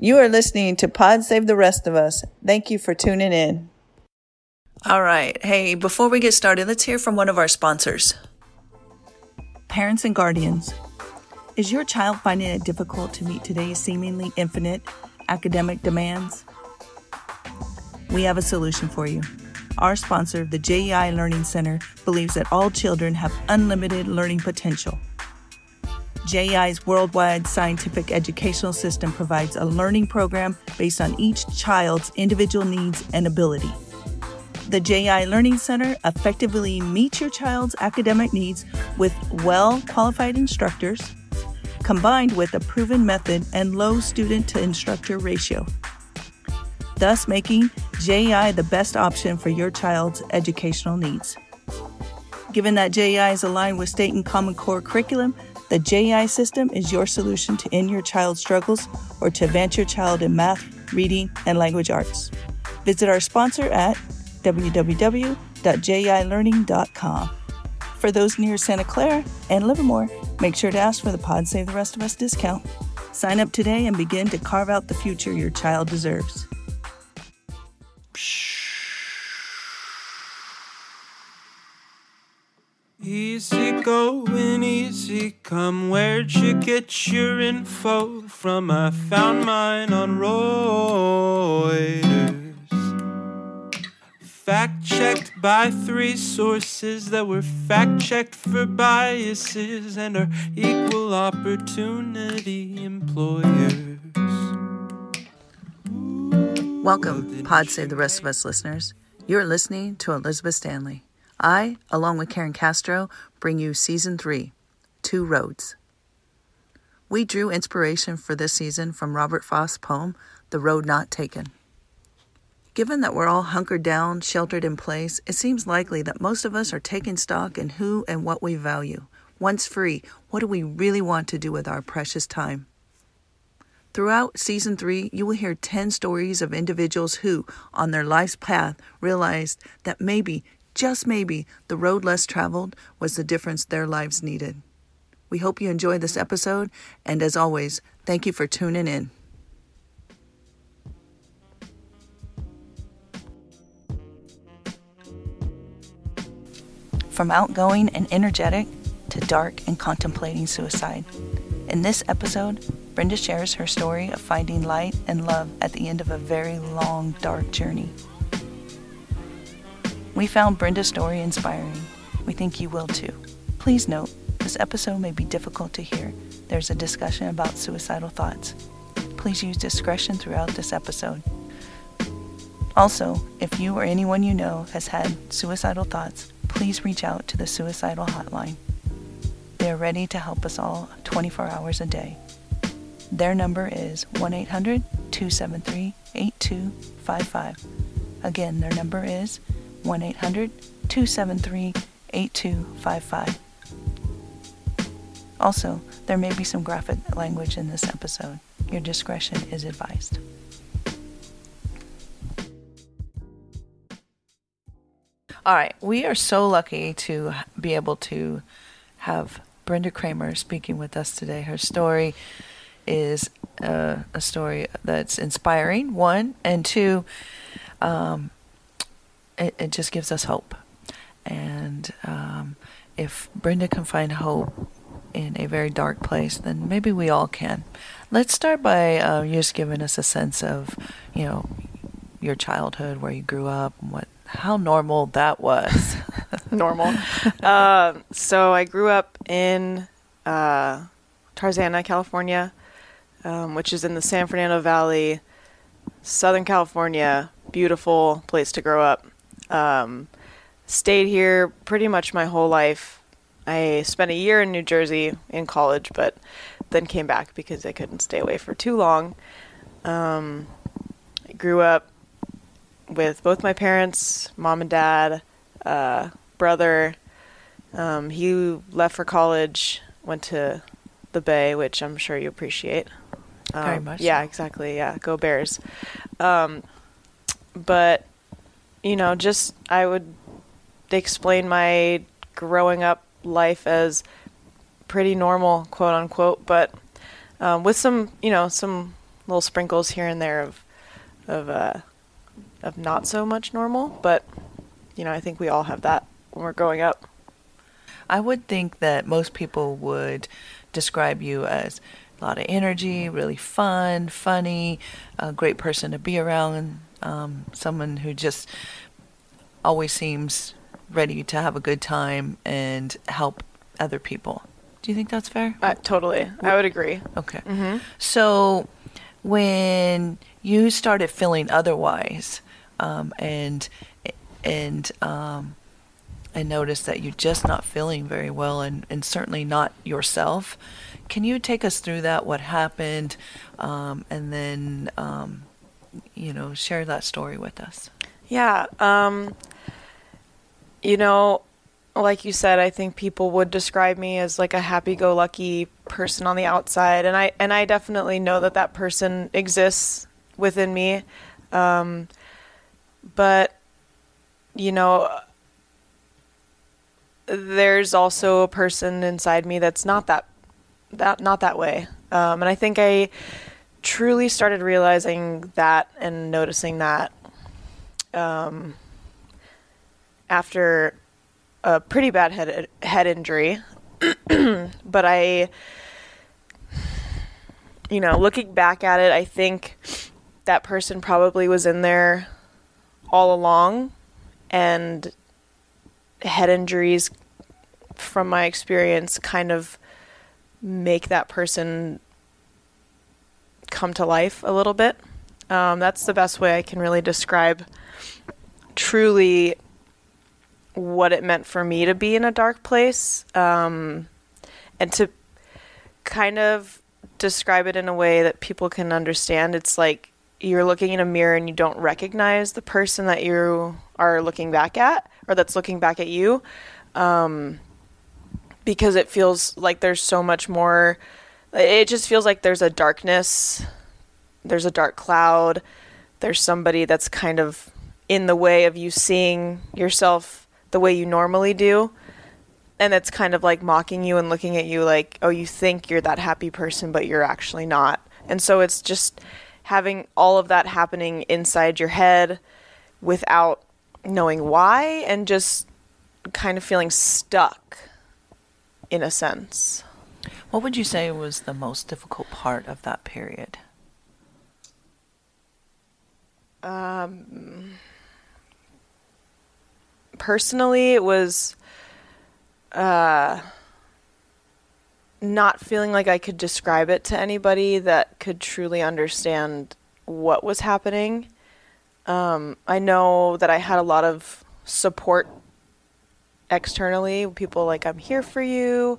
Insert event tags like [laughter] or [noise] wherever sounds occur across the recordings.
You are listening to Pod Save the Rest of Us. Thank you for tuning in. All right. Hey, before we get started, let's hear from one of our sponsors. Parents and guardians. Is your child finding it difficult to meet today's seemingly infinite academic demands? We have a solution for you. Our sponsor, the JEI Learning Center, believes that all children have unlimited learning potential. JEI's worldwide scientific educational system provides a learning program based on each child's individual needs and ability. The JEI Learning Center effectively meets your child's academic needs with well qualified instructors, combined with a proven method and low student to instructor ratio, thus making JEI the best option for your child's educational needs. Given that JEI is aligned with state and Common Core curriculum, the JEI system is your solution to end your child's struggles or to advance your child in math, reading, and language arts. Visit our sponsor at www.jeilearning.com. For those near Santa Clara and Livermore, make sure to ask for the Pod Save the Rest of Us discount. Sign up today and begin to carve out the future your child deserves. Easy going, easy come. Where'd you get your info from? I found mine on Reuters. Fact checked by three sources that were fact checked for biases and are equal opportunity employers. Welcome, Pod Save the Rest of Us listeners. You're listening to Elizabeth Stanley. I, along with Karen Castro, bring you Season 3 Two Roads. We drew inspiration for this season from Robert Frost's poem, The Road Not Taken. Given that we're all hunkered down, sheltered in place, it seems likely that most of us are taking stock in who and what we value. Once free, what do we really want to do with our precious time? Throughout season three, you will hear 10 stories of individuals who, on their life's path, realized that maybe just maybe, the road less traveled was the difference their lives needed. We hope you enjoy this episode, and as always, thank you for tuning in. From outgoing and energetic to dark and contemplating suicide. In this episode, Brenda shares her story of finding light and love at the end of a very long, dark journey. We found Brenda's story inspiring. We think you will too. Please note, this episode may be difficult to hear. There's a discussion about suicidal thoughts. Please use discretion throughout this episode. Also, if you or anyone you know has had suicidal thoughts, please reach out to the suicidal hotline. They are ready to help us all 24 hours a day. Their number is 1 800 273 8255. Again, their number is 1 800 273 8255. Also, there may be some graphic language in this episode. Your discretion is advised. All right, we are so lucky to be able to have Brenda Kramer speaking with us today. Her story is uh, a story that's inspiring, one, and two, um, it, it just gives us hope. And um, if Brenda can find hope in a very dark place, then maybe we all can. Let's start by uh, just giving us a sense of, you know, your childhood, where you grew up, what how normal that was. [laughs] normal. uh, so I grew up in uh, Tarzana, California, um, which is in the San Fernando Valley, Southern California. Beautiful place to grow up. Um, stayed here pretty much my whole life. I spent a year in New Jersey in college, but then came back because I couldn't stay away for too long. Um, I grew up with both my parents, mom and dad, uh, brother. Um, he left for college, went to the Bay, which I'm sure you appreciate. Um, Very much. Yeah, so. exactly. Yeah, go Bears. Um, but you know, just I would explain my growing up life as pretty normal, quote unquote, but um, with some, you know, some little sprinkles here and there of of uh, of not so much normal, but you know, I think we all have that when we're growing up. I would think that most people would describe you as a lot of energy, really fun, funny, a great person to be around, um, someone who just always seems ready to have a good time and help other people. Do you think that's fair? Uh, totally. I would agree. Okay. So when you started feeling otherwise, um, and and um, and noticed that you're just not feeling very well, and, and certainly not yourself, can you take us through that? What happened, um, and then um, you know share that story with us. Yeah. Um, you know, like you said, I think people would describe me as like a happy-go-lucky person on the outside, and I and I definitely know that that person exists within me. Um, but you know, there's also a person inside me that's not that that not that way. Um, and I think I truly started realizing that and noticing that um, after a pretty bad head head injury. [clears throat] but I, you know, looking back at it, I think that person probably was in there all along, and head injuries, from my experience, kind of make that person come to life a little bit. Um, that's the best way I can really describe truly what it meant for me to be in a dark place um, and to kind of describe it in a way that people can understand. It's like you're looking in a mirror and you don't recognize the person that you are looking back at or that's looking back at you um, because it feels like there's so much more. It just feels like there's a darkness, there's a dark cloud, there's somebody that's kind of in the way of you seeing yourself the way you normally do. And it's kind of like mocking you and looking at you like, oh, you think you're that happy person, but you're actually not. And so it's just having all of that happening inside your head without knowing why and just kind of feeling stuck in a sense. What would you say was the most difficult part of that period? Um, personally, it was uh, not feeling like I could describe it to anybody that could truly understand what was happening. Um, I know that I had a lot of support externally. People like, I'm here for you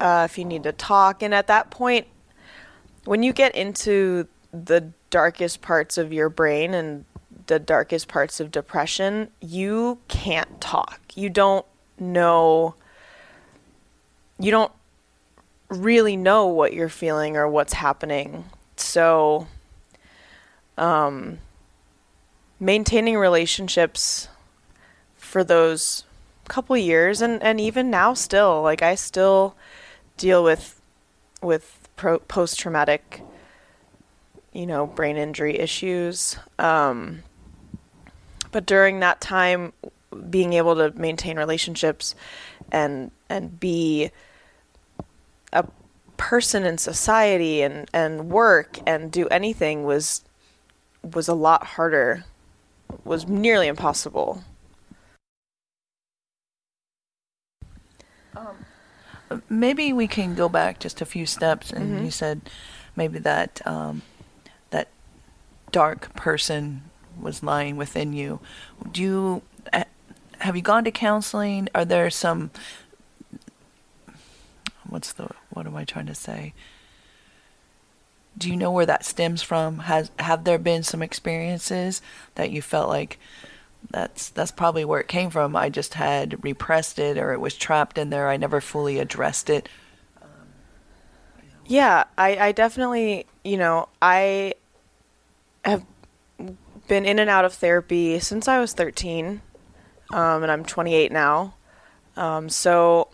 uh, if you need to talk. And at that point, when you get into the darkest parts of your brain and the darkest parts of depression, you can't talk. You don't know, you don't really know what you're feeling or what's happening. So, um, maintaining relationships for those couple years and, and even now still, like I still deal with, with pro- post-traumatic you know, brain injury issues. Um, but during that time, being able to maintain relationships and and be a person in society and, and work and do anything was was a lot harder. Was nearly impossible. Maybe we can go back just a few steps and Mm-hmm. you said maybe that um, that dark person was lying within you. Do you have you gone to counseling? Are there some what's the what am i trying to say? Do you know where that stems from? Has have there been some experiences that you felt like that's that's probably where it came from. I just had repressed it or it was trapped in there. I never fully addressed it. Yeah, I, I definitely, you know, I have been in and out of therapy since I was 13, um, and I'm 28 now. Um, so,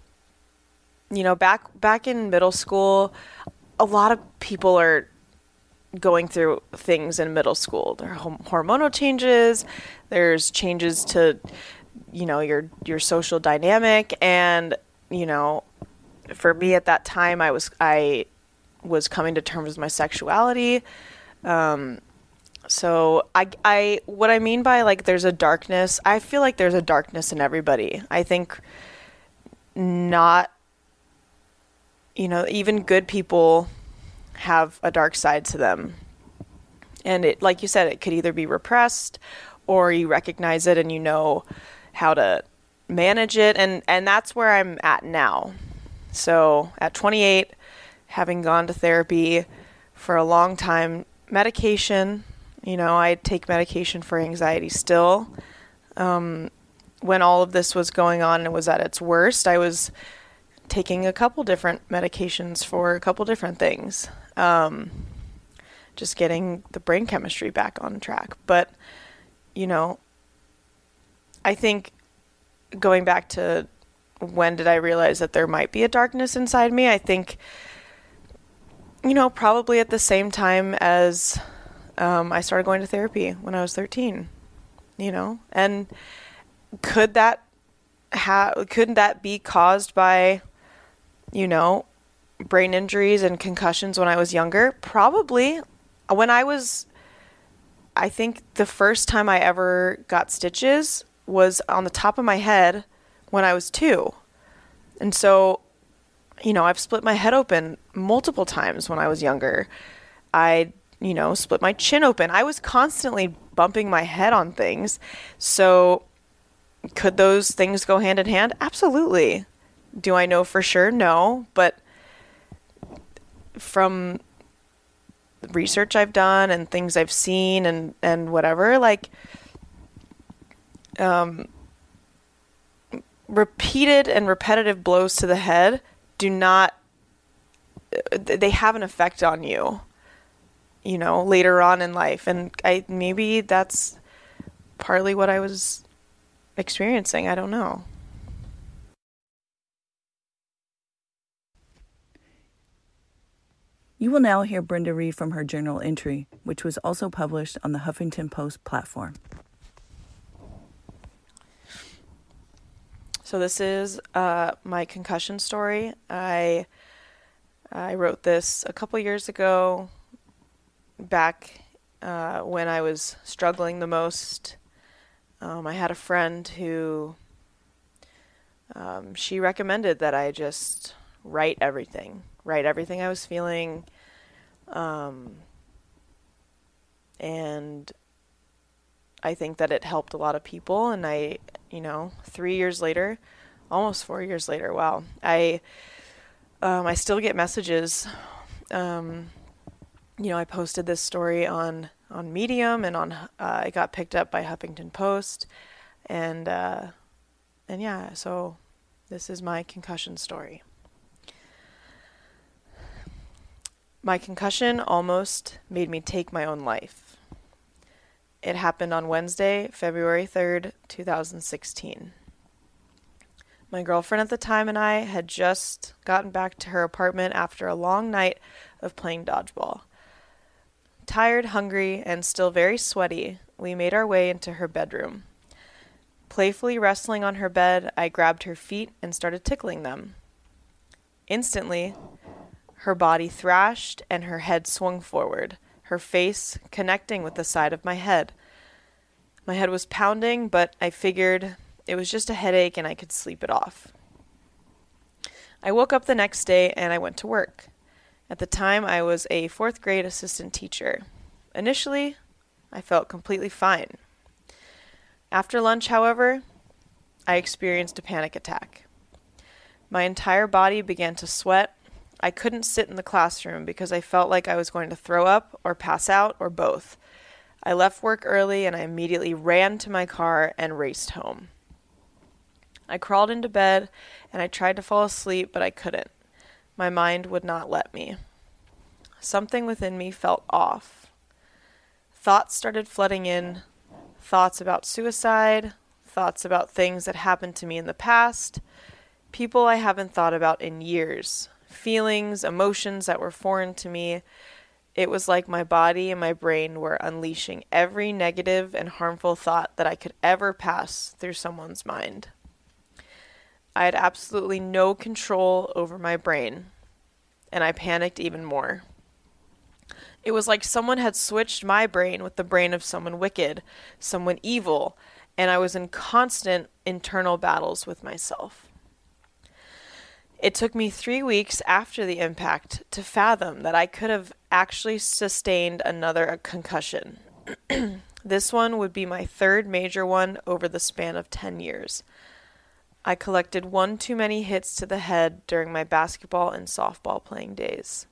you know, back back in middle school, a lot of people are going through things in middle school. There are hormonal changes, there's changes to you know your your social dynamic and you know for me at that time I was I was coming to terms with my sexuality. Um, so I I what I mean by like there's a darkness, I feel like there's a darkness in everybody. I think not you know, even good people have a dark side to them. And it like you said it could either be repressed or you recognize it and you know how to manage it and and that's where I'm at now. So, at 28, having gone to therapy for a long time, medication, you know, I take medication for anxiety still. Um, when all of this was going on and was at its worst, I was taking a couple different medications for a couple different things. Um, just getting the brain chemistry back on track. But, you know, I think going back to when did I realize that there might be a darkness inside me, I think, you know, probably at the same time as um, I started going to therapy when I was 13, you know, and could that have, couldn't that be caused by, you know, brain injuries and concussions when I was younger? Probably. When I was, I think the first time I ever got stitches was on the top of my head when I was two. And so, you know, I've split my head open multiple times when I was younger. I, you know, split my chin open. I was constantly bumping my head on things. So, could those things go hand in hand? Absolutely. Do I know for sure? No. But from research I've done and things I've seen and, and whatever, like, um, repeated and repetitive blows to the head do not they have an effect on you you know later on in life. And i maybe that's partly what i was experiencing. I don't know You will now hear Brenda read from her journal entry, which was also published on the Huffington Post platform. So this is uh, my concussion story. I I wrote this a couple years ago, back uh, when I was struggling the most. Um, I had a friend who um, she recommended that I just write everything, write everything I was feeling, um, and I think that it helped a lot of people. And I, you know, three years later, almost four years later, wow, I, um, I still get messages. Um, you know, I posted this story on on Medium, and on uh, got picked up by Huffington Post, and uh, and yeah, so this is my concussion story. My concussion almost made me take my own life. It happened on Wednesday, February 3rd, 2016. My girlfriend at the time and I had just gotten back to her apartment after a long night of playing dodgeball. Tired, hungry, and still very sweaty, we made our way into her bedroom. Playfully wrestling on her bed, I grabbed her feet and started tickling them. Instantly, her body thrashed and her head swung forward her face connecting with the side of my head. My head was pounding, but I figured it was just a headache and I could sleep it off. I woke up the next day and I went to work. At the time, I was a fourth grade assistant teacher. Initially, I felt completely fine. After lunch, however, I experienced a panic attack. My entire body began to sweat I couldn't sit in the classroom because I felt like I was going to throw up or pass out or both. I left work early and I immediately ran to my car and raced home. I crawled into bed and I tried to fall asleep, but I couldn't. My mind would not let me. Something within me felt off. Thoughts started flooding in thoughts about suicide, thoughts about things that happened to me in the past, people I haven't thought about in years, feelings, emotions that were foreign to me. It was like my body and my brain were unleashing every negative and harmful thought that I could ever pass through someone's mind. I had absolutely no control over my brain, and I panicked even more. It was like someone had switched my brain with the brain of someone wicked, someone evil, and I was in constant internal battles with myself. It took me three weeks after the impact to fathom that I could have actually sustained another concussion. [clears throat] this one would be my third major one over the span of 10 years. I collected one too many hits to the head during my basketball and softball playing days.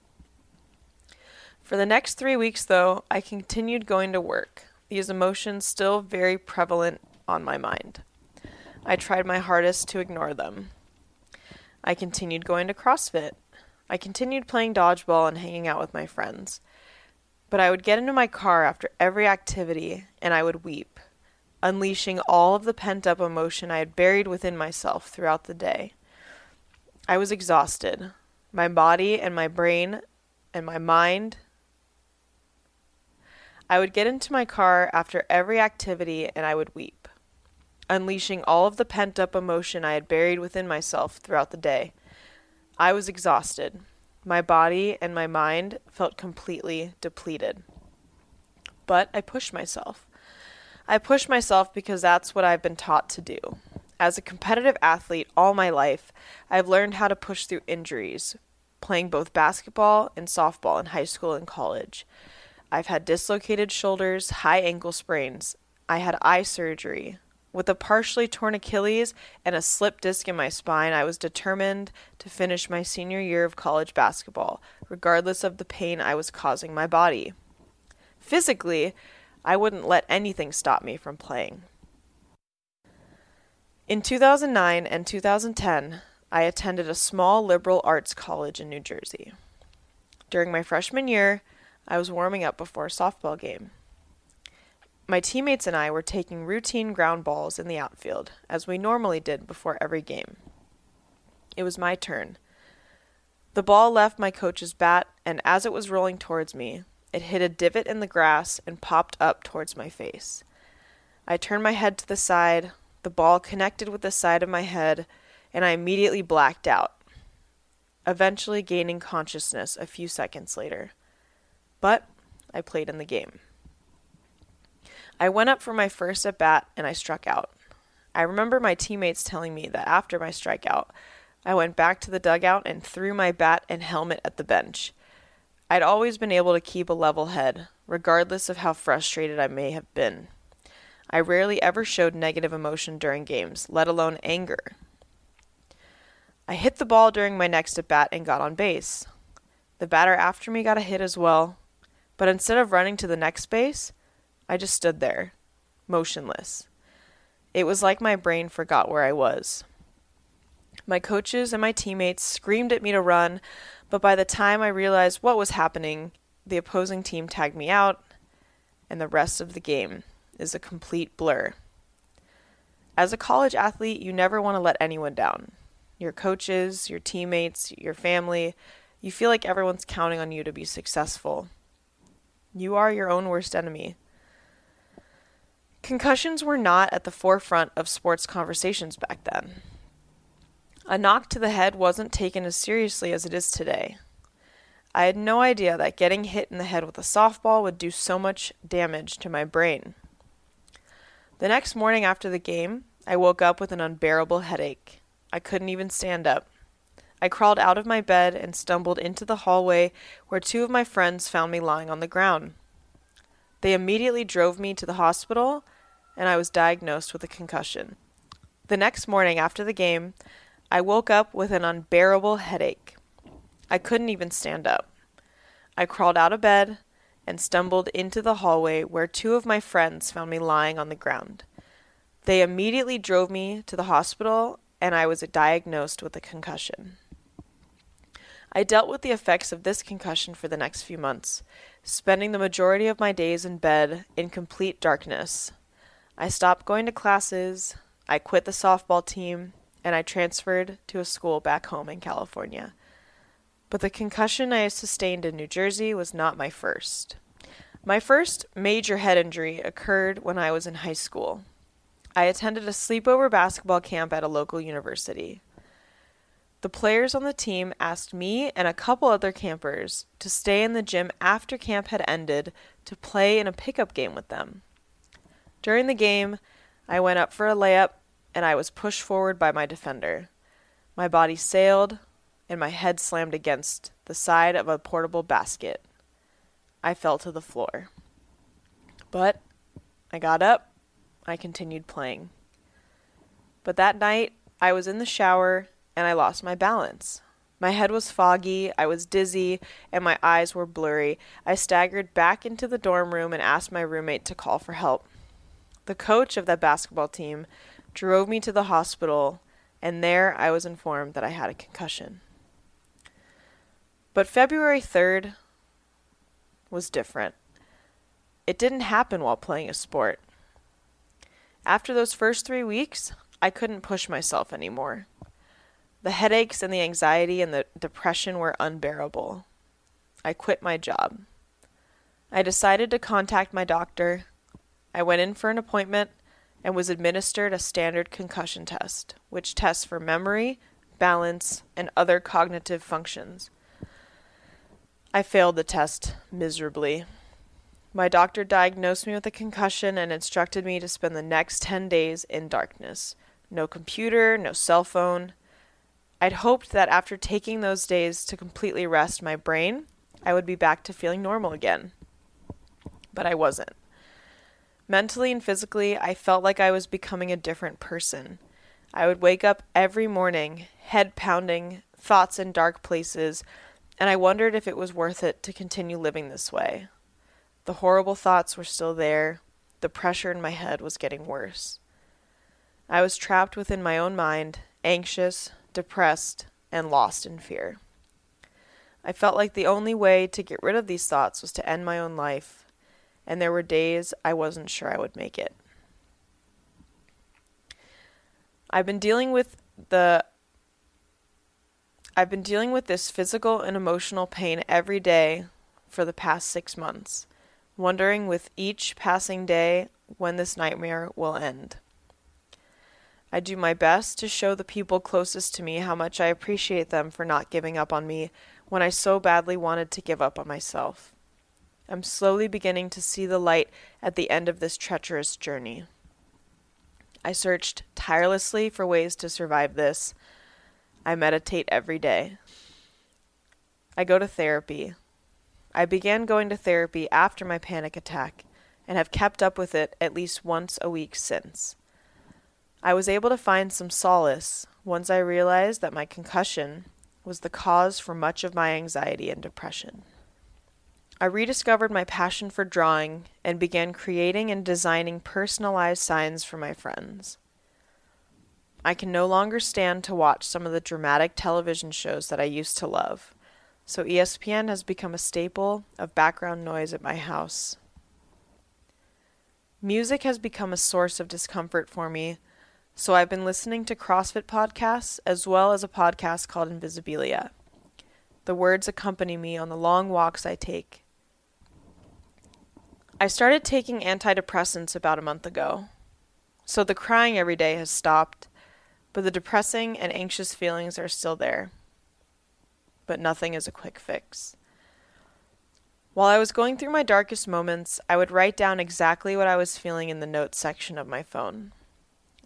For the next three weeks, though, I continued going to work, these emotions still very prevalent on my mind. I tried my hardest to ignore them. I continued going to CrossFit. I continued playing dodgeball and hanging out with my friends. But I would get into my car after every activity and I would weep, unleashing all of the pent up emotion I had buried within myself throughout the day. I was exhausted. My body and my brain and my mind. I would get into my car after every activity and I would weep unleashing all of the pent up emotion I had buried within myself throughout the day. I was exhausted. My body and my mind felt completely depleted. But I pushed myself. I pushed myself because that's what I've been taught to do. As a competitive athlete all my life, I've learned how to push through injuries, playing both basketball and softball in high school and college. I've had dislocated shoulders, high ankle sprains. I had eye surgery. With a partially torn Achilles and a slip disc in my spine, I was determined to finish my senior year of college basketball, regardless of the pain I was causing my body. Physically, I wouldn't let anything stop me from playing. In 2009 and 2010, I attended a small liberal arts college in New Jersey. During my freshman year, I was warming up before a softball game. My teammates and I were taking routine ground balls in the outfield, as we normally did before every game. It was my turn. The ball left my coach's bat, and as it was rolling towards me, it hit a divot in the grass and popped up towards my face. I turned my head to the side, the ball connected with the side of my head, and I immediately blacked out, eventually gaining consciousness a few seconds later. But I played in the game. I went up for my first at bat and I struck out. I remember my teammates telling me that after my strikeout, I went back to the dugout and threw my bat and helmet at the bench. I'd always been able to keep a level head, regardless of how frustrated I may have been. I rarely ever showed negative emotion during games, let alone anger. I hit the ball during my next at bat and got on base. The batter after me got a hit as well, but instead of running to the next base, I just stood there, motionless. It was like my brain forgot where I was. My coaches and my teammates screamed at me to run, but by the time I realized what was happening, the opposing team tagged me out, and the rest of the game is a complete blur. As a college athlete, you never want to let anyone down. Your coaches, your teammates, your family, you feel like everyone's counting on you to be successful. You are your own worst enemy. Concussions were not at the forefront of sports conversations back then. A knock to the head wasn't taken as seriously as it is today. I had no idea that getting hit in the head with a softball would do so much damage to my brain. The next morning after the game, I woke up with an unbearable headache. I couldn't even stand up. I crawled out of my bed and stumbled into the hallway where two of my friends found me lying on the ground. They immediately drove me to the hospital and I was diagnosed with a concussion. The next morning after the game, I woke up with an unbearable headache. I couldn't even stand up. I crawled out of bed and stumbled into the hallway where two of my friends found me lying on the ground. They immediately drove me to the hospital, and I was diagnosed with a concussion. I dealt with the effects of this concussion for the next few months, spending the majority of my days in bed in complete darkness, I stopped going to classes, I quit the softball team, and I transferred to a school back home in California. but the concussion I sustained in New Jersey was not my first. My first major head injury occurred when I was in high school. I attended a sleepover basketball camp at a local university. The players on the team asked me and a couple other campers to stay in the gym after camp had ended to play in a pickup game with them. During the game, I went up for a layup and I was pushed forward by my defender. My body sailed and my head slammed against the side of a portable basket. I fell to the floor. But I got up. I continued playing. But that night, I was in the shower and I lost my balance. My head was foggy, I was dizzy, and my eyes were blurry. I staggered back into the dorm room and asked my roommate to call for help. The coach of that basketball team drove me to the hospital, and there I was informed that I had a concussion. But February 3rd was different. It didn't happen while playing a sport. After those first three weeks, I couldn't push myself anymore. The headaches and the anxiety and the depression were unbearable. I quit my job. I decided to contact my doctor. I went in for an appointment and was administered a standard concussion test, which tests for memory, balance, and other cognitive functions. I failed the test miserably. My doctor diagnosed me with a concussion and instructed me to spend the next 10 days in darkness. No computer, no cell phone, I'd hoped that after taking those days to completely rest my brain, I would be back to feeling normal again. But I wasn't. Mentally and physically, I felt like I was becoming a different person. I would wake up every morning, head pounding, thoughts in dark places, and I wondered if it was worth it to continue living this way. The horrible thoughts were still there, the pressure in my head was getting worse. I was trapped within my own mind, anxious, depressed, and lost in fear. I felt like the only way to get rid of these thoughts was to end my own life, and there were days I wasn't sure I would make it. I've been dealing with the I've been dealing with this physical and emotional pain every day for the past 6 months, wondering with each passing day when this nightmare will end. I do my best to show the people closest to me how much I appreciate them for not giving up on me when I so badly wanted to give up on myself. I'm slowly beginning to see the light at the end of this treacherous journey. I searched tirelessly for ways to survive this. I meditate every day. I go to therapy. I began going to therapy after my panic attack and have kept up with it at least once a week since. I was able to find some solace once I realized that my concussion was the cause for much of my anxiety and depression. I rediscovered my passion for drawing and began creating and designing personalized signs for my friends. I can no longer stand to watch some of the dramatic television shows that I used to love, so ESPN has become a staple of background noise at my house. Music has become a source of discomfort for me so I've been listening to CrossFit podcasts as well as a podcast called Invisibilia. The words accompany me on the long walks I take. I started taking antidepressants about a month ago. So the crying every day has stopped, but the depressing and anxious feelings are still there. But nothing is a quick fix. While I was going through my darkest moments, I would write down exactly what I was feeling in the notes section of my phone.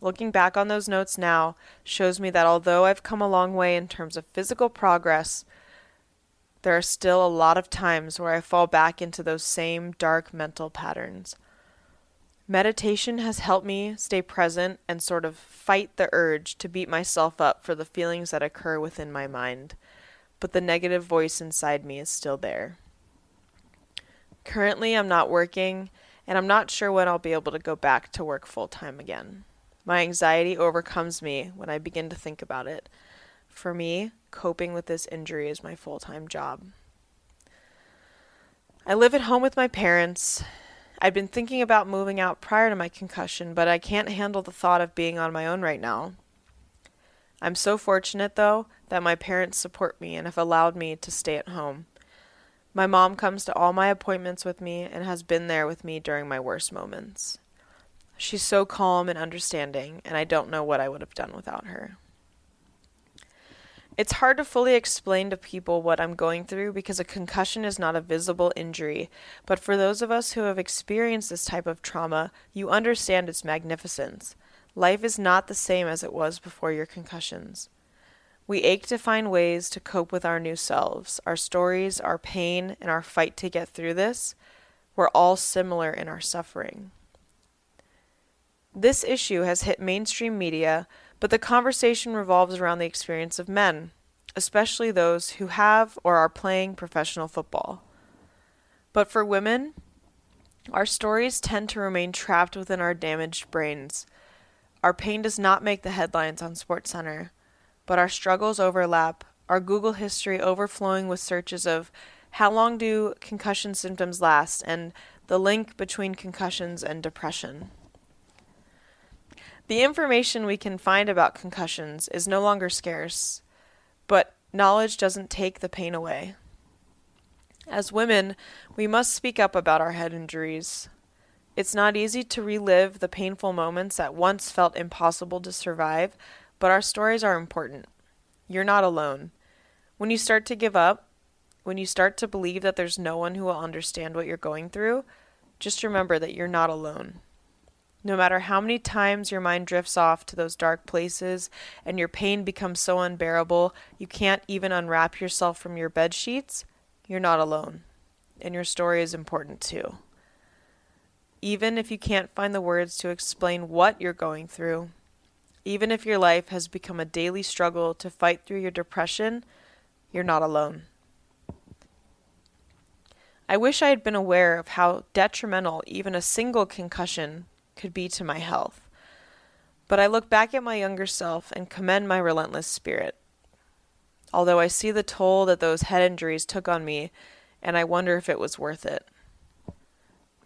Looking back on those notes now shows me that although I've come a long way in terms of physical progress, there are still a lot of times where I fall back into those same dark mental patterns. Meditation has helped me stay present and sort of fight the urge to beat myself up for the feelings that occur within my mind, but the negative voice inside me is still there. Currently, I'm not working, and I'm not sure when I'll be able to go back to work full time again. My anxiety overcomes me when I begin to think about it. For me, coping with this injury is my full time job. I live at home with my parents. I'd been thinking about moving out prior to my concussion, but I can't handle the thought of being on my own right now. I'm so fortunate, though, that my parents support me and have allowed me to stay at home. My mom comes to all my appointments with me and has been there with me during my worst moments. She's so calm and understanding, and I don't know what I would have done without her. It's hard to fully explain to people what I'm going through because a concussion is not a visible injury, but for those of us who have experienced this type of trauma, you understand its magnificence. Life is not the same as it was before your concussions. We ache to find ways to cope with our new selves, our stories, our pain, and our fight to get through this. We're all similar in our suffering. This issue has hit mainstream media, but the conversation revolves around the experience of men, especially those who have or are playing professional football. But for women, our stories tend to remain trapped within our damaged brains. Our pain does not make the headlines on SportsCenter, but our struggles overlap, our Google history overflowing with searches of how long do concussion symptoms last and the link between concussions and depression. The information we can find about concussions is no longer scarce, but knowledge doesn't take the pain away. As women, we must speak up about our head injuries. It's not easy to relive the painful moments that once felt impossible to survive, but our stories are important. You're not alone. When you start to give up, when you start to believe that there's no one who will understand what you're going through, just remember that you're not alone. No matter how many times your mind drifts off to those dark places and your pain becomes so unbearable you can't even unwrap yourself from your bed sheets, you're not alone. And your story is important too. Even if you can't find the words to explain what you're going through, even if your life has become a daily struggle to fight through your depression, you're not alone. I wish I had been aware of how detrimental even a single concussion could be to my health. But I look back at my younger self and commend my relentless spirit. Although I see the toll that those head injuries took on me, and I wonder if it was worth it.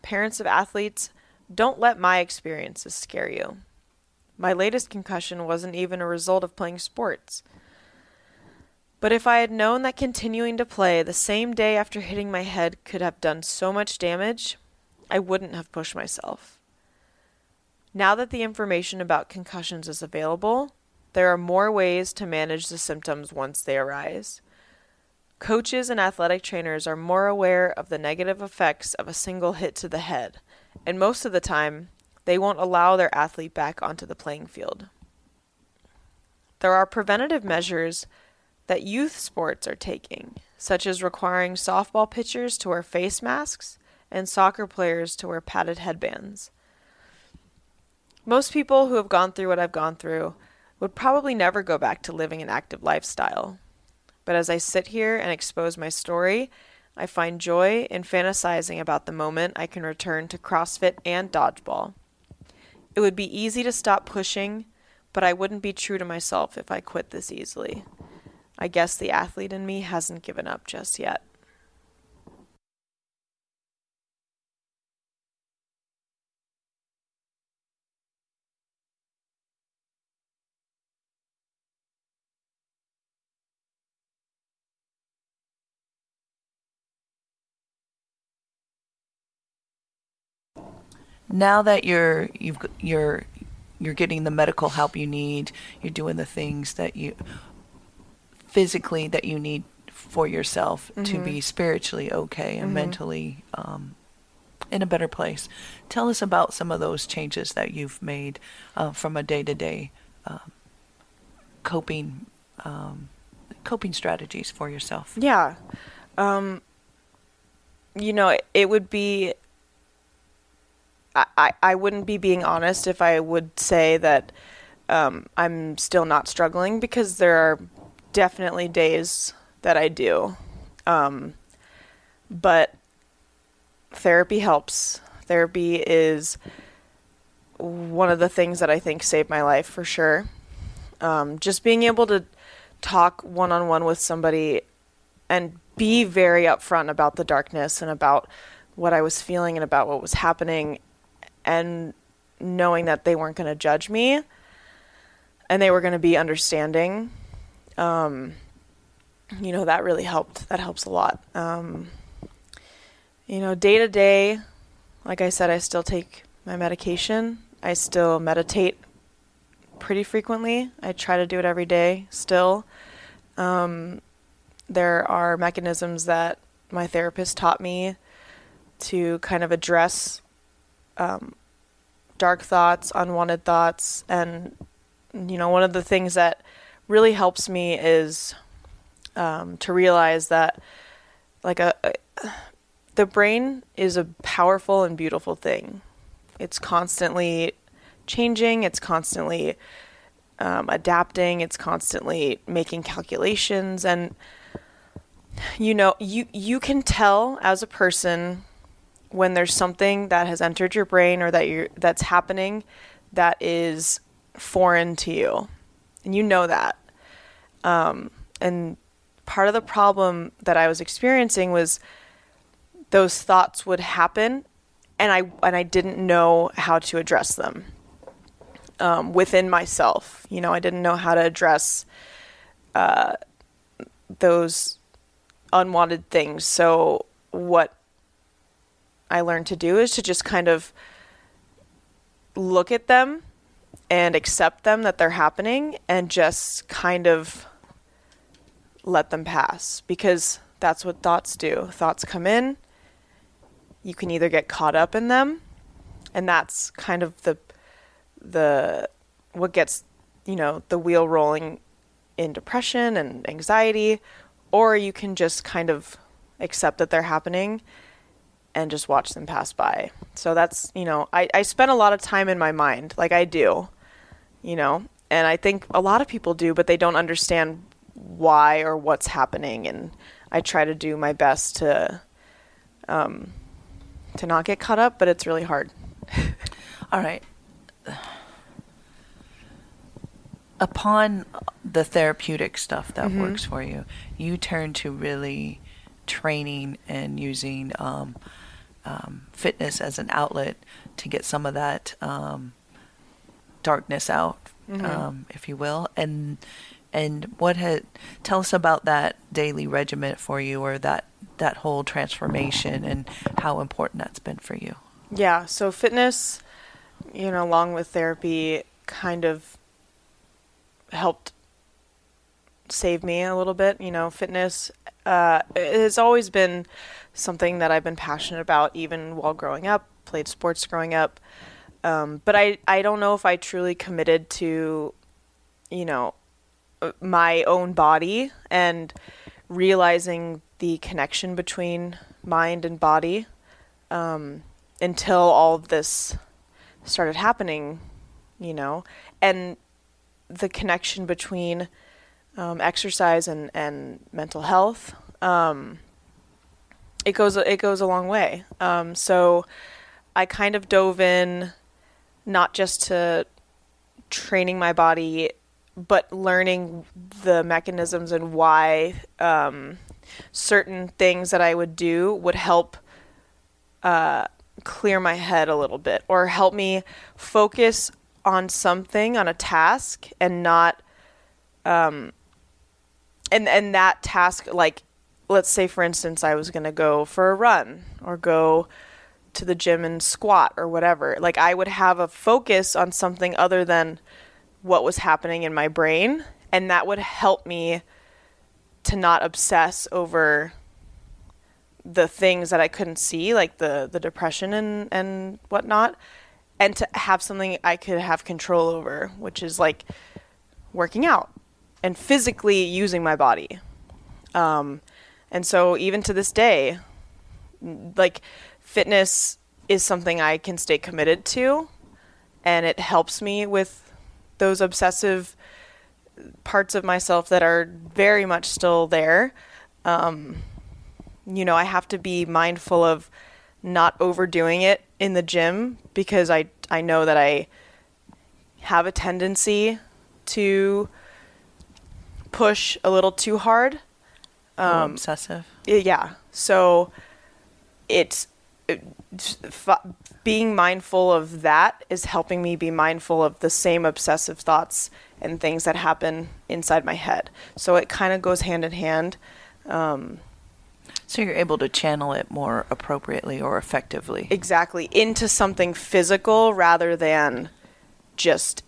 Parents of athletes, don't let my experiences scare you. My latest concussion wasn't even a result of playing sports. But if I had known that continuing to play the same day after hitting my head could have done so much damage, I wouldn't have pushed myself. Now that the information about concussions is available, there are more ways to manage the symptoms once they arise. Coaches and athletic trainers are more aware of the negative effects of a single hit to the head, and most of the time, they won't allow their athlete back onto the playing field. There are preventative measures that youth sports are taking, such as requiring softball pitchers to wear face masks and soccer players to wear padded headbands. Most people who have gone through what I've gone through would probably never go back to living an active lifestyle. But as I sit here and expose my story, I find joy in fantasizing about the moment I can return to CrossFit and dodgeball. It would be easy to stop pushing, but I wouldn't be true to myself if I quit this easily. I guess the athlete in me hasn't given up just yet. Now that you're you've you're you're getting the medical help you need, you're doing the things that you physically that you need for yourself mm-hmm. to be spiritually okay and mm-hmm. mentally um, in a better place. Tell us about some of those changes that you've made uh, from a day to day coping um, coping strategies for yourself. Yeah. Um, you know, it would be I, I wouldn't be being honest if I would say that um, I'm still not struggling because there are definitely days that I do. Um, but therapy helps. Therapy is one of the things that I think saved my life for sure. Um, just being able to talk one on one with somebody and be very upfront about the darkness and about what I was feeling and about what was happening and knowing that they weren't going to judge me and they were going to be understanding. Um, you know, that really helped. That helps a lot. Um, you know, day to day, like I said, I still take my medication. I still meditate pretty frequently. I try to do it every day still. Um, there are mechanisms that my therapist taught me to kind of address um, dark thoughts, unwanted thoughts, and you know, one of the things that really helps me is um, to realize that, like a, a, the brain is a powerful and beautiful thing. It's constantly changing. It's constantly um, adapting. It's constantly making calculations, and you know, you you can tell as a person when there's something that has entered your brain or that you that's happening that is foreign to you, and you know that. Um, and part of the problem that I was experiencing was those thoughts would happen, and I and I didn't know how to address them um, within myself. You know, I didn't know how to address uh, those unwanted things. So what I learned to do is to just kind of look at them and accept them that they're happening and just kind of let them pass because that's what thoughts do. Thoughts come in, you can either get caught up in them, and that's kind of the the what gets, you know, the wheel rolling in depression and anxiety, or you can just kind of accept that they're happening and just watch them pass by. So that's, you know, I, I spend a lot of time in my mind, like I do you know? And I think a lot of people do, but they don't understand why or what's happening. And I try to do my best to, um, to not get caught up, but it's really hard. [laughs] All right. Upon the therapeutic stuff that mm-hmm. works for you, you turn to really training and using um, um, fitness as an outlet to get some of that um, darkness out, mm-hmm. um, if you will, and and what had tell us about that daily regiment for you, or that that whole transformation, and how important that's been for you. Yeah, so fitness, you know, along with therapy, kind of helped save me a little bit. You know, fitness uh, has always been something that I've been passionate about, even while growing up. Played sports growing up. Um, but I, I don't know if I truly committed to, you know, uh, my own body and realizing the connection between mind and body um, until all of this started happening, you know, and the connection between um, exercise and, and mental health. Um, it goes it goes a long way. Um, so I kind of dove in not just to training my body, but learning the mechanisms and why um, certain things that I would do would help uh, clear my head a little bit or help me focus on something, on a task, and not. Um, and and that task, like, let's say for instance, I was gonna go for a run or go to the gym and squat or whatever. Like I would have a focus on something other than what was happening in my brain, and that would help me to not obsess over the things that I couldn't see, like the the depression and and whatnot, and to have something I could have control over, which is like working out and physically using my body. Um, and so even to this day, like fitness is something I can stay committed to, and it helps me with those obsessive parts of myself that are very much still there. Um, you know, I have to be mindful of not overdoing it in the gym because I I know that I have a tendency to push a little too hard. Um, obsessive. Yeah. So it's f- being mindful of that is helping me be mindful of the same obsessive thoughts and things that happen inside my head. So it kind of goes hand in hand. Um, so you're able to channel it more appropriately or effectively. Exactly. Into something physical rather than just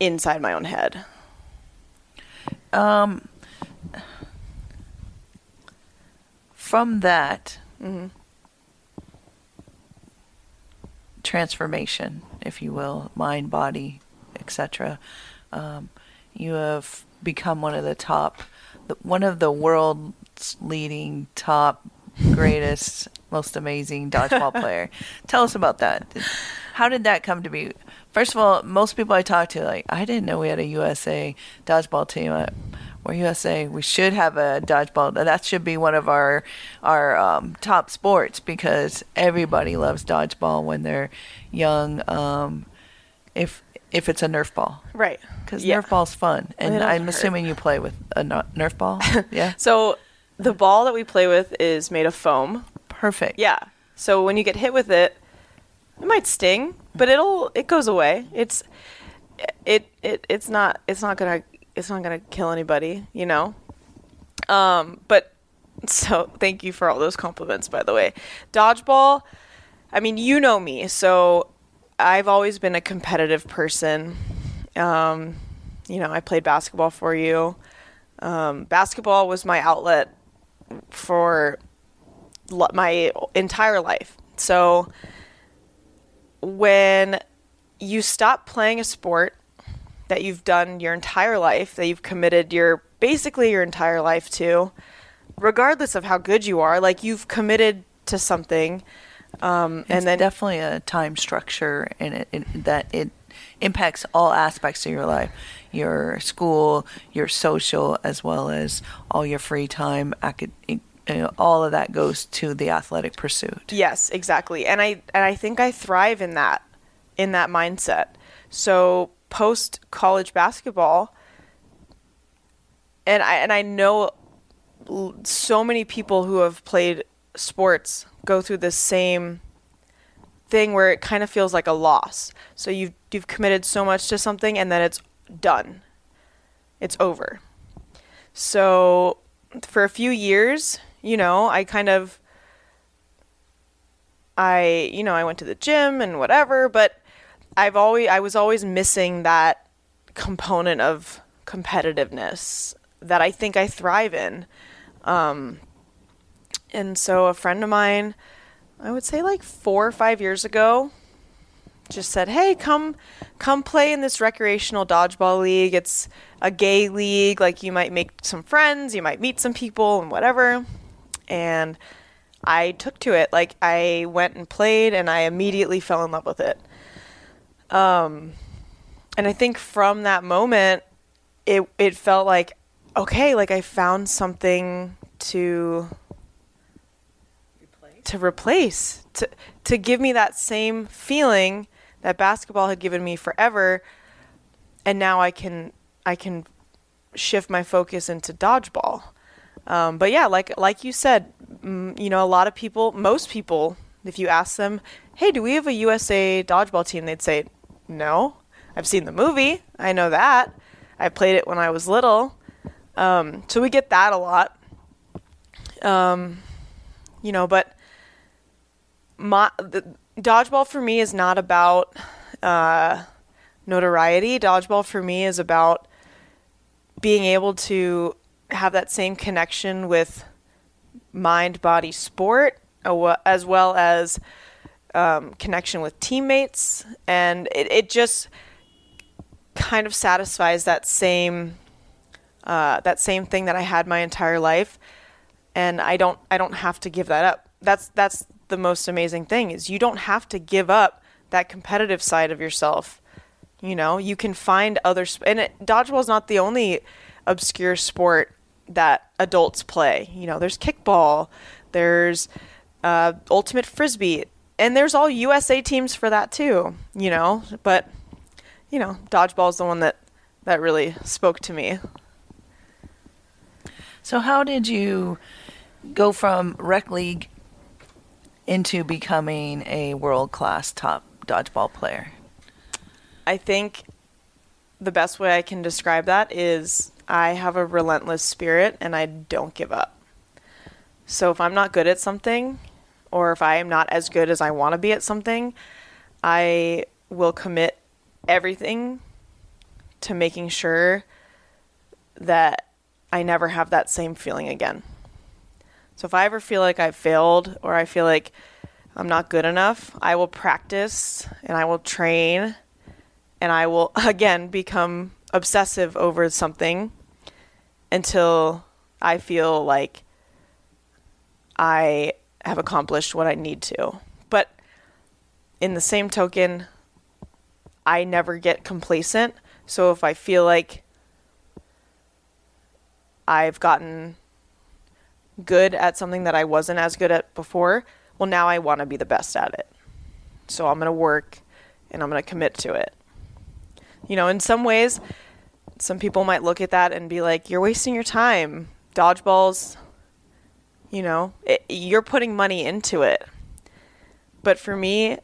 inside my own head. Um, from that mm-hmm. transformation, if you will, mind, body, etc., um, you have become one of the top, one of the world's leading top, greatest, [laughs] most amazing dodgeball player. Tell us about that. How did that come to be? First of all, most people I talk to, like, I didn't know we had a USA dodgeball team. We're USA. We should have a dodgeball. That should be one of our our um, top sports because everybody loves dodgeball when they're young. Um, if if it's a Nerf ball, right? Because yeah. Nerf ball's fun, and I'm hurt. assuming you play with a Nerf ball. [laughs] Yeah. so the ball that we play with is made of foam. Perfect. Yeah. So when you get hit with it, it might sting, but it'll it goes away. It's it it it's not it's not gonna it's not gonna kill anybody, you know. Um, but [laughs] so thank you for all those compliments, by the way. Dodgeball. I mean, you know me, so I've always been a competitive person. Um, you know, I played basketball for you. Um, basketball was my outlet for my entire life. So when you stop playing a sport that you've done your entire life, that you've committed your basically your entire life to, regardless of how good you are, like you've committed to something. Um, and then definitely a time structure and it, it, that it impacts all aspects of your life your school your social as well as all your free time acad- you know, all of that goes to the athletic pursuit yes exactly and i and i think i thrive in that in that mindset so post college basketball and I and I know so many people who have played sports go through the same thing where it kind of feels like a loss. So you've you've committed so much to something and then it's done. It's over. So for a few years, you know, I kind of I, you know, I went to the gym and whatever, but I've always I was always missing that component of competitiveness that I think I thrive in. Um, and so a friend of mine, I would say like four or five years ago, just said, "Hey, come come play in this recreational dodgeball league. It's a gay league. Like you might make some friends, you might meet some people, and whatever." And I took to it. Like I went and played, and I immediately fell in love with it. Um, and I think from that moment, it it felt like okay, like I found something to replace. to replace to to give me that same feeling that basketball had given me forever, and now I can I can shift my focus into dodgeball. Um, but yeah, like like you said, mm, you know, a lot of people, most people, if you ask them, "Hey, do we have a USA dodgeball team?" They'd say, no. I've seen the movie. I know that. I played it when I was little. Um, so we get that a lot. Um, you know, but my dodgeball for me is not about uh, notoriety. Dodgeball for me is about being able to have that same connection with mind body sport as well as um, connection with teammates, and it, it just kind of satisfies that same uh, that same thing that I had my entire life, and I don't I don't have to give that up. That's that's the most amazing thing is you don't have to give up that competitive side of yourself. You know, you can find other sp- and it, dodgeball is not the only obscure sport that adults play. You know, there's kickball, there's uh, ultimate frisbee and there's all USA teams for that too, you know. But you know, dodgeball is the one that that really spoke to me. So how did you go from rec league into becoming a world class top dodgeball player? I think the best way I can describe that is I have a relentless spirit and I don't give up. So if I'm not good at something, or if I am not as good as I want to be at something, I will commit everything to making sure that I never have that same feeling again. So if I ever feel like I've failed or I feel like I'm not good enough, I will practice and I will train and I will [laughs] again become obsessive over something until I feel like I have accomplished what I need to. But in the same token, I never get complacent. So if I feel like I've gotten good at something that I wasn't as good at before, well, now I want to be the best at it. So I'm going to work and I'm going to commit to it. You know, in some ways, some people might look at that and be like, you're wasting your time. Dodgeballs, you know, it, you're putting money into it. But for me,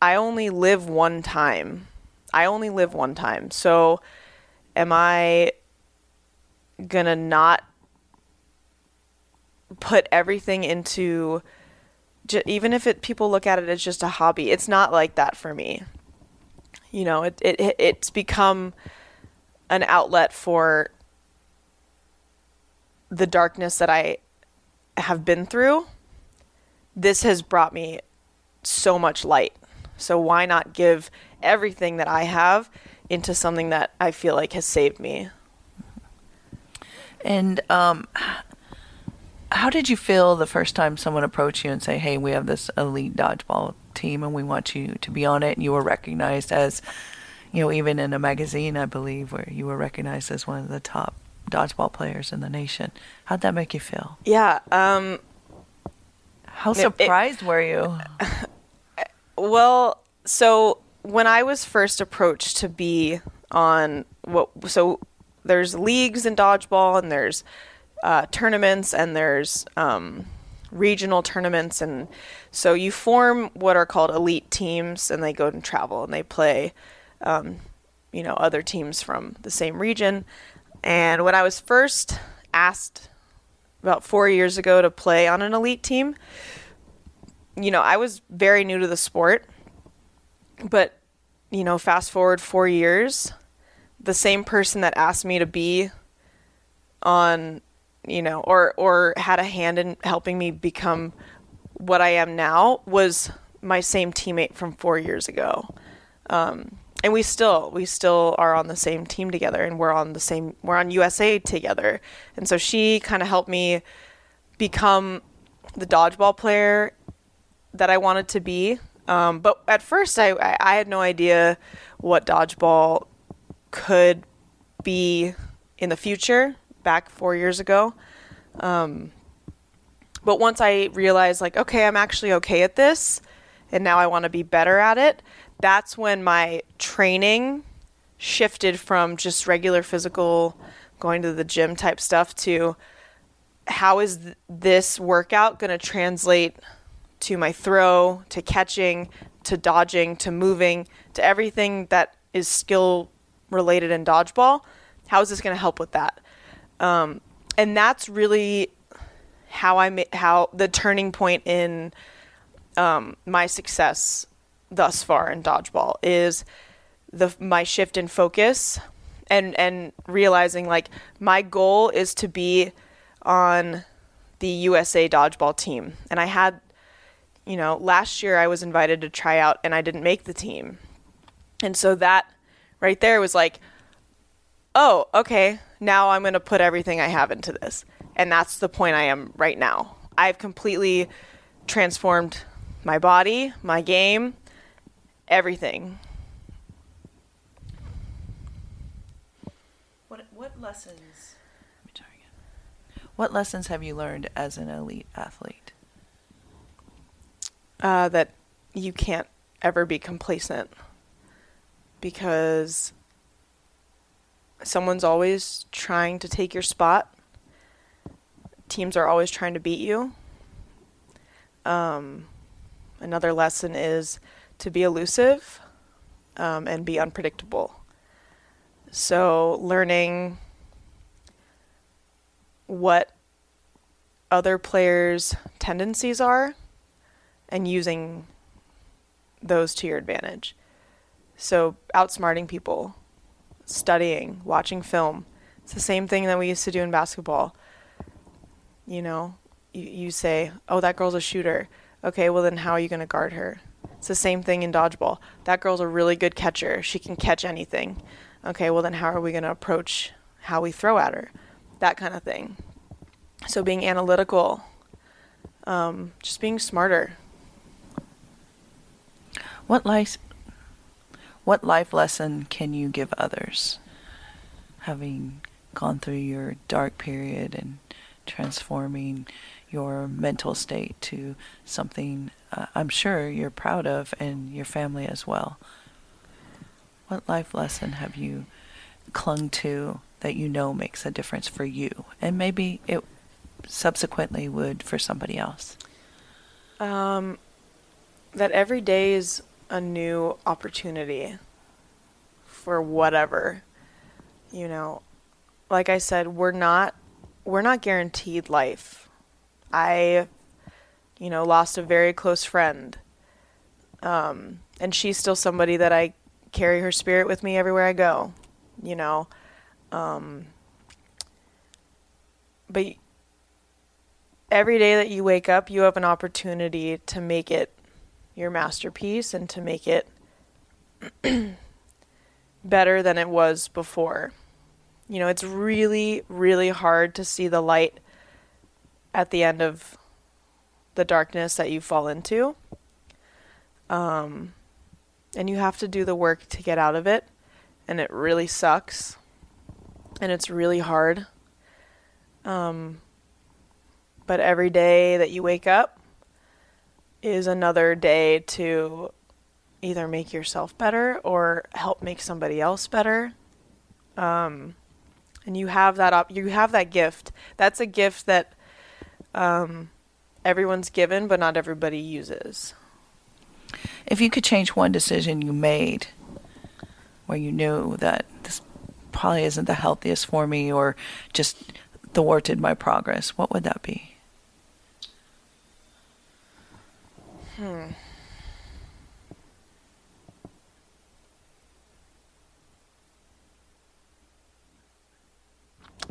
I only live one time. I only live one time. So am I going to not put everything into even if it people look at it as just a hobby it's not like that for me you know it, it it's become an outlet for the darkness that i have been through this has brought me so much light so why not give everything that i have into something that i feel like has saved me and um how did you feel the first time someone approached you and say, "Hey, we have this elite dodgeball team, and we want you to be on it"? And you were recognized as, you know, even in a magazine, I believe, where you were recognized as one of the top dodgeball players in the nation. How'd that make you feel? Yeah. Um, How surprised it, were you? [laughs] Well, so when I was first approached to be on what, so there's leagues in dodgeball, and there's uh, tournaments and there's um, regional tournaments and so you form what are called elite teams and they go and travel and they play um, you know other teams from the same region and when i was first asked about four years ago to play on an elite team you know i was very new to the sport but you know fast forward four years the same person that asked me to be on you know, or or had a hand in helping me become what I am now was my same teammate from four years ago. Um, and we still we still are on the same team together and we're on the same we're on USA together. And so she kind of helped me become the dodgeball player that I wanted to be. Um, but at first I I had no idea what dodgeball could be in the future back four years ago. Um, but once I realized, like, okay, I'm actually okay at this, and now I want to be better at it, that's when my training shifted from just regular physical, going to the gym type stuff to how is th- this workout going to translate to my throw, to catching, to dodging, to moving, to everything that is skill related in dodgeball? How is this going to help with that? Um, and that's really how I made how the turning point in um, my success thus far in dodgeball is the my shift in focus and and realizing like my goal is to be on the USA dodgeball team and I had you know last year I was invited to try out and I didn't make the team and so that right there was like oh okay now I'm going to put everything I have into this. And that's the point I am right now. I've completely transformed my body, my game, everything. What what lessons? What lessons have you learned as an elite athlete? Uh, that you can't ever be complacent because someone's always trying to take your spot. Teams are always trying to beat you. Um, another lesson is to be elusive um, and be unpredictable. So, learning what other players' tendencies are and using those to your advantage. So, outsmarting people, studying, watching film. It's the same thing that we used to do in basketball. You know, you, you say, oh, that girl's a shooter. Okay, well, then how are you going to guard her? It's the same thing in dodgeball. That girl's a really good catcher. She can catch anything. Okay, well, then how are we going to approach how we throw at her? That kind of thing. So being analytical, um, just being smarter. What life, what life lesson can you give others, having gone through your dark period and transforming your mental state to something uh, I'm sure you're proud of and your family as well? What life lesson have you clung to that you know makes a difference for you? And maybe it subsequently would for somebody else? Um, that every day is a new opportunity for whatever. You know, like I said, we're not we're not guaranteed life. I, you know, lost a very close friend, um, and she's still somebody that I carry her spirit with me everywhere I go. You know, um, but every day that you wake up, you have an opportunity to make it your masterpiece and to make it [clears throat] better than it was before. You know, it's really, really hard to see the light at the end of the darkness that you fall into. Um, and you have to do the work to get out of it. And it really sucks. And it's really hard. Um, but every day that you wake up is another day to either make yourself better or help make somebody else better. Um, and you have that op- you have that gift. That's a gift that um, everyone's given, but not everybody uses. If you could change one decision you made, where you knew that this probably isn't the healthiest for me, or just thwarted my progress, what would that be? Hmm.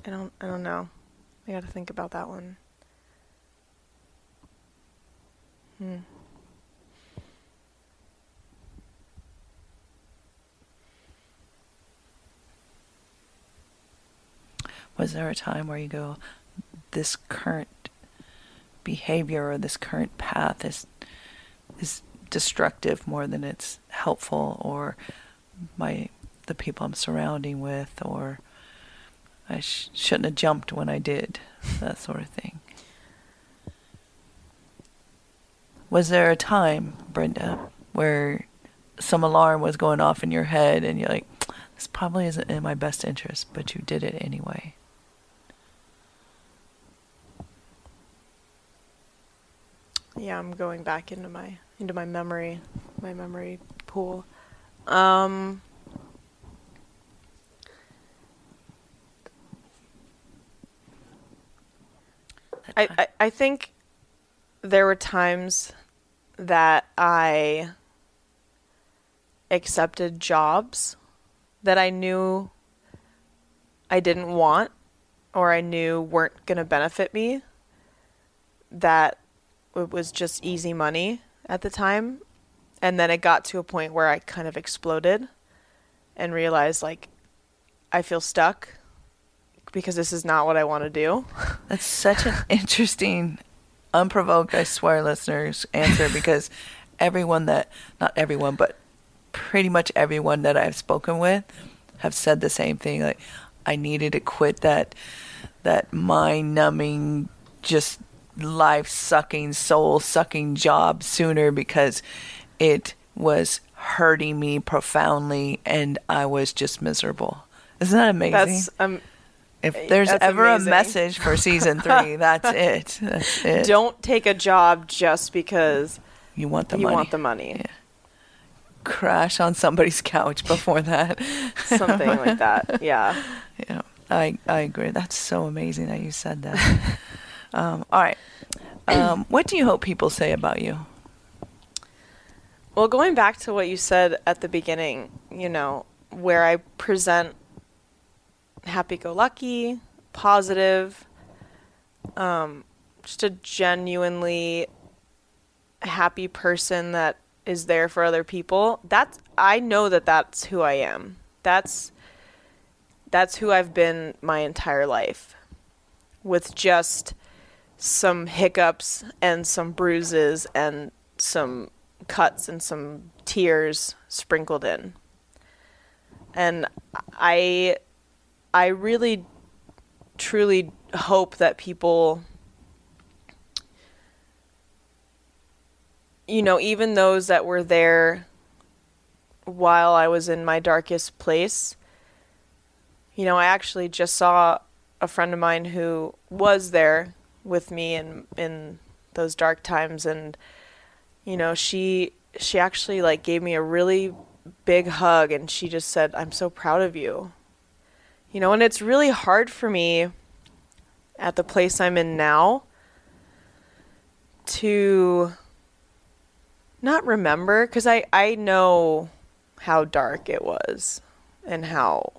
I don't I don't know. I got to think about that one. Hmm. Was there a time where you go, this current behavior or this current path is is destructive more than it's helpful or my the people I'm surrounding with or I sh- shouldn't have jumped when I did that sort of thing. Was there a time, Brenda, where some alarm was going off in your head and you're like, this probably isn't in my best interest, but you did it anyway? Yeah, I'm going back into my into my memory, my memory pool. Um, I, I, I think there were times that I accepted jobs that I knew I didn't want or I knew weren't going to benefit me that it was just easy money at the time. And then it got to a point where I kind of exploded and realized like I feel stuck because this is not what I want to do. That's such an interesting, unprovoked, I swear, listeners, answer [laughs] because everyone that, not everyone, but pretty much everyone that I've spoken with have said the same thing. Like, I needed to quit that, that mind numbing, just life sucking, soul sucking job sooner because it was hurting me profoundly and I was just miserable. Isn't that amazing? That's um If there's That's ever amazing. a message for season [laughs] three, that's it. That's it. Don't take a job just because you want the you money? want the money. Yeah. Crash on somebody's couch before that. Something like [laughs] that. Yeah. Yeah, I I agree. That's so amazing that you said that. [laughs] um, all right. Um, what do you hope people say about you? Well, going back to what you said at the beginning, you know, where I present happy go lucky, positive, um, just a genuinely happy person that is there for other people. That's I know that that's who I am. That's that's who I've been my entire life. With just some hiccups and some bruises and some cuts and some tears sprinkled in. And I I really truly hope that people you know, even those that were there while I was in my darkest place, you know, I actually just saw a friend of mine who was there with me in in those dark times and you know, she she actually like gave me a really big hug and she just said, "I'm so proud of you." You know, and it's really hard for me at the place I'm in now to not remember cuz I I know how dark it was and how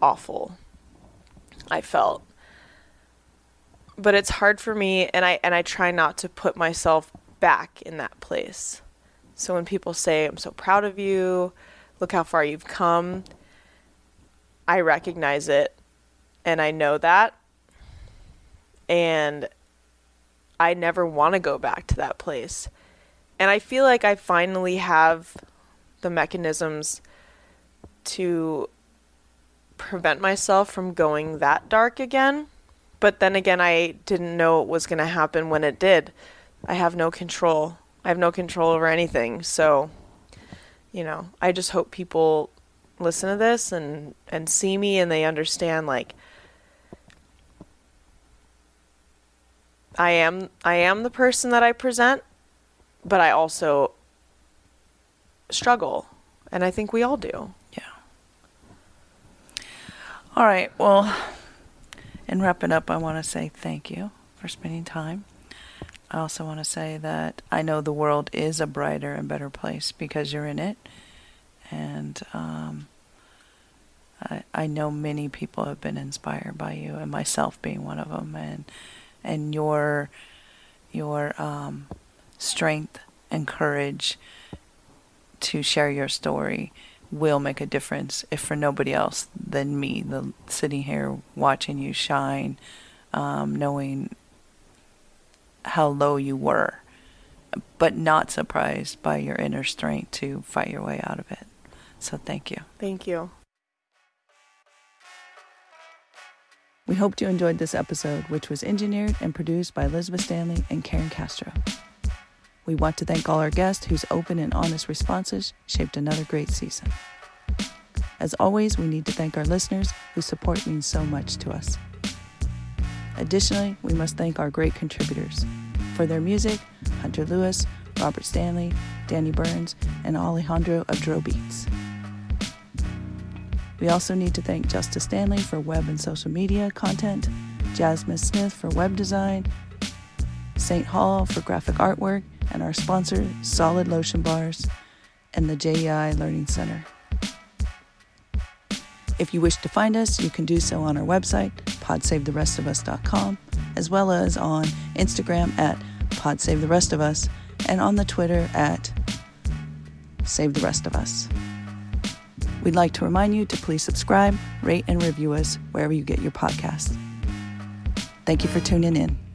awful I felt. But it's hard for me and I and I try not to put myself back in that place. So when people say, I'm so proud of you, look how far you've come, I recognize it and I know that. And I never want to go back to that place. And I feel like I finally have the mechanisms to prevent myself from going that dark again. But then again, I didn't know it was going to happen when it did. I have no control. I have no control over anything. So, you know, I just hope people listen to this and and see me and they understand like I am I am the person that I present, but I also struggle. And I think we all do. Yeah. All right. Well, in wrapping up, I want to say thank you for spending time. I also want to say that I know the world is a brighter and better place because you're in it. And um, I, know many people have been inspired by you, and myself being one of them. And and your your um, strength and courage to share your story will make a difference, if for nobody else than me, the sitting here watching you shine, um, knowing how low you were, but not surprised by your inner strength to fight your way out of it. So thank you. Thank you. We hope you enjoyed this episode, which was engineered and produced by Elizabeth Stanley and Karen Castro. We want to thank all our guests whose open and honest responses shaped another great season. As always, we need to thank our listeners whose support means so much to us. Additionally, we must thank our great contributors. For their music, Hunter Lewis, Robert Stanley, Danny Burns, and Alejandro of Dro Beats. We also need to thank Justice Stanley for web and social media content, Jasmine Smith for web design, St. Hall for graphic artwork, and our sponsor, Solid Lotion Bars, and the JEI Learning Center. If you wish to find us, you can do so on our website, podsavetherestofus.com, as well as on Instagram at podsavetherestofus, and on the Twitter at Save the Rest of Us. We'd like to remind you to please subscribe, rate, and review us wherever you get your podcasts. Thank you for tuning in.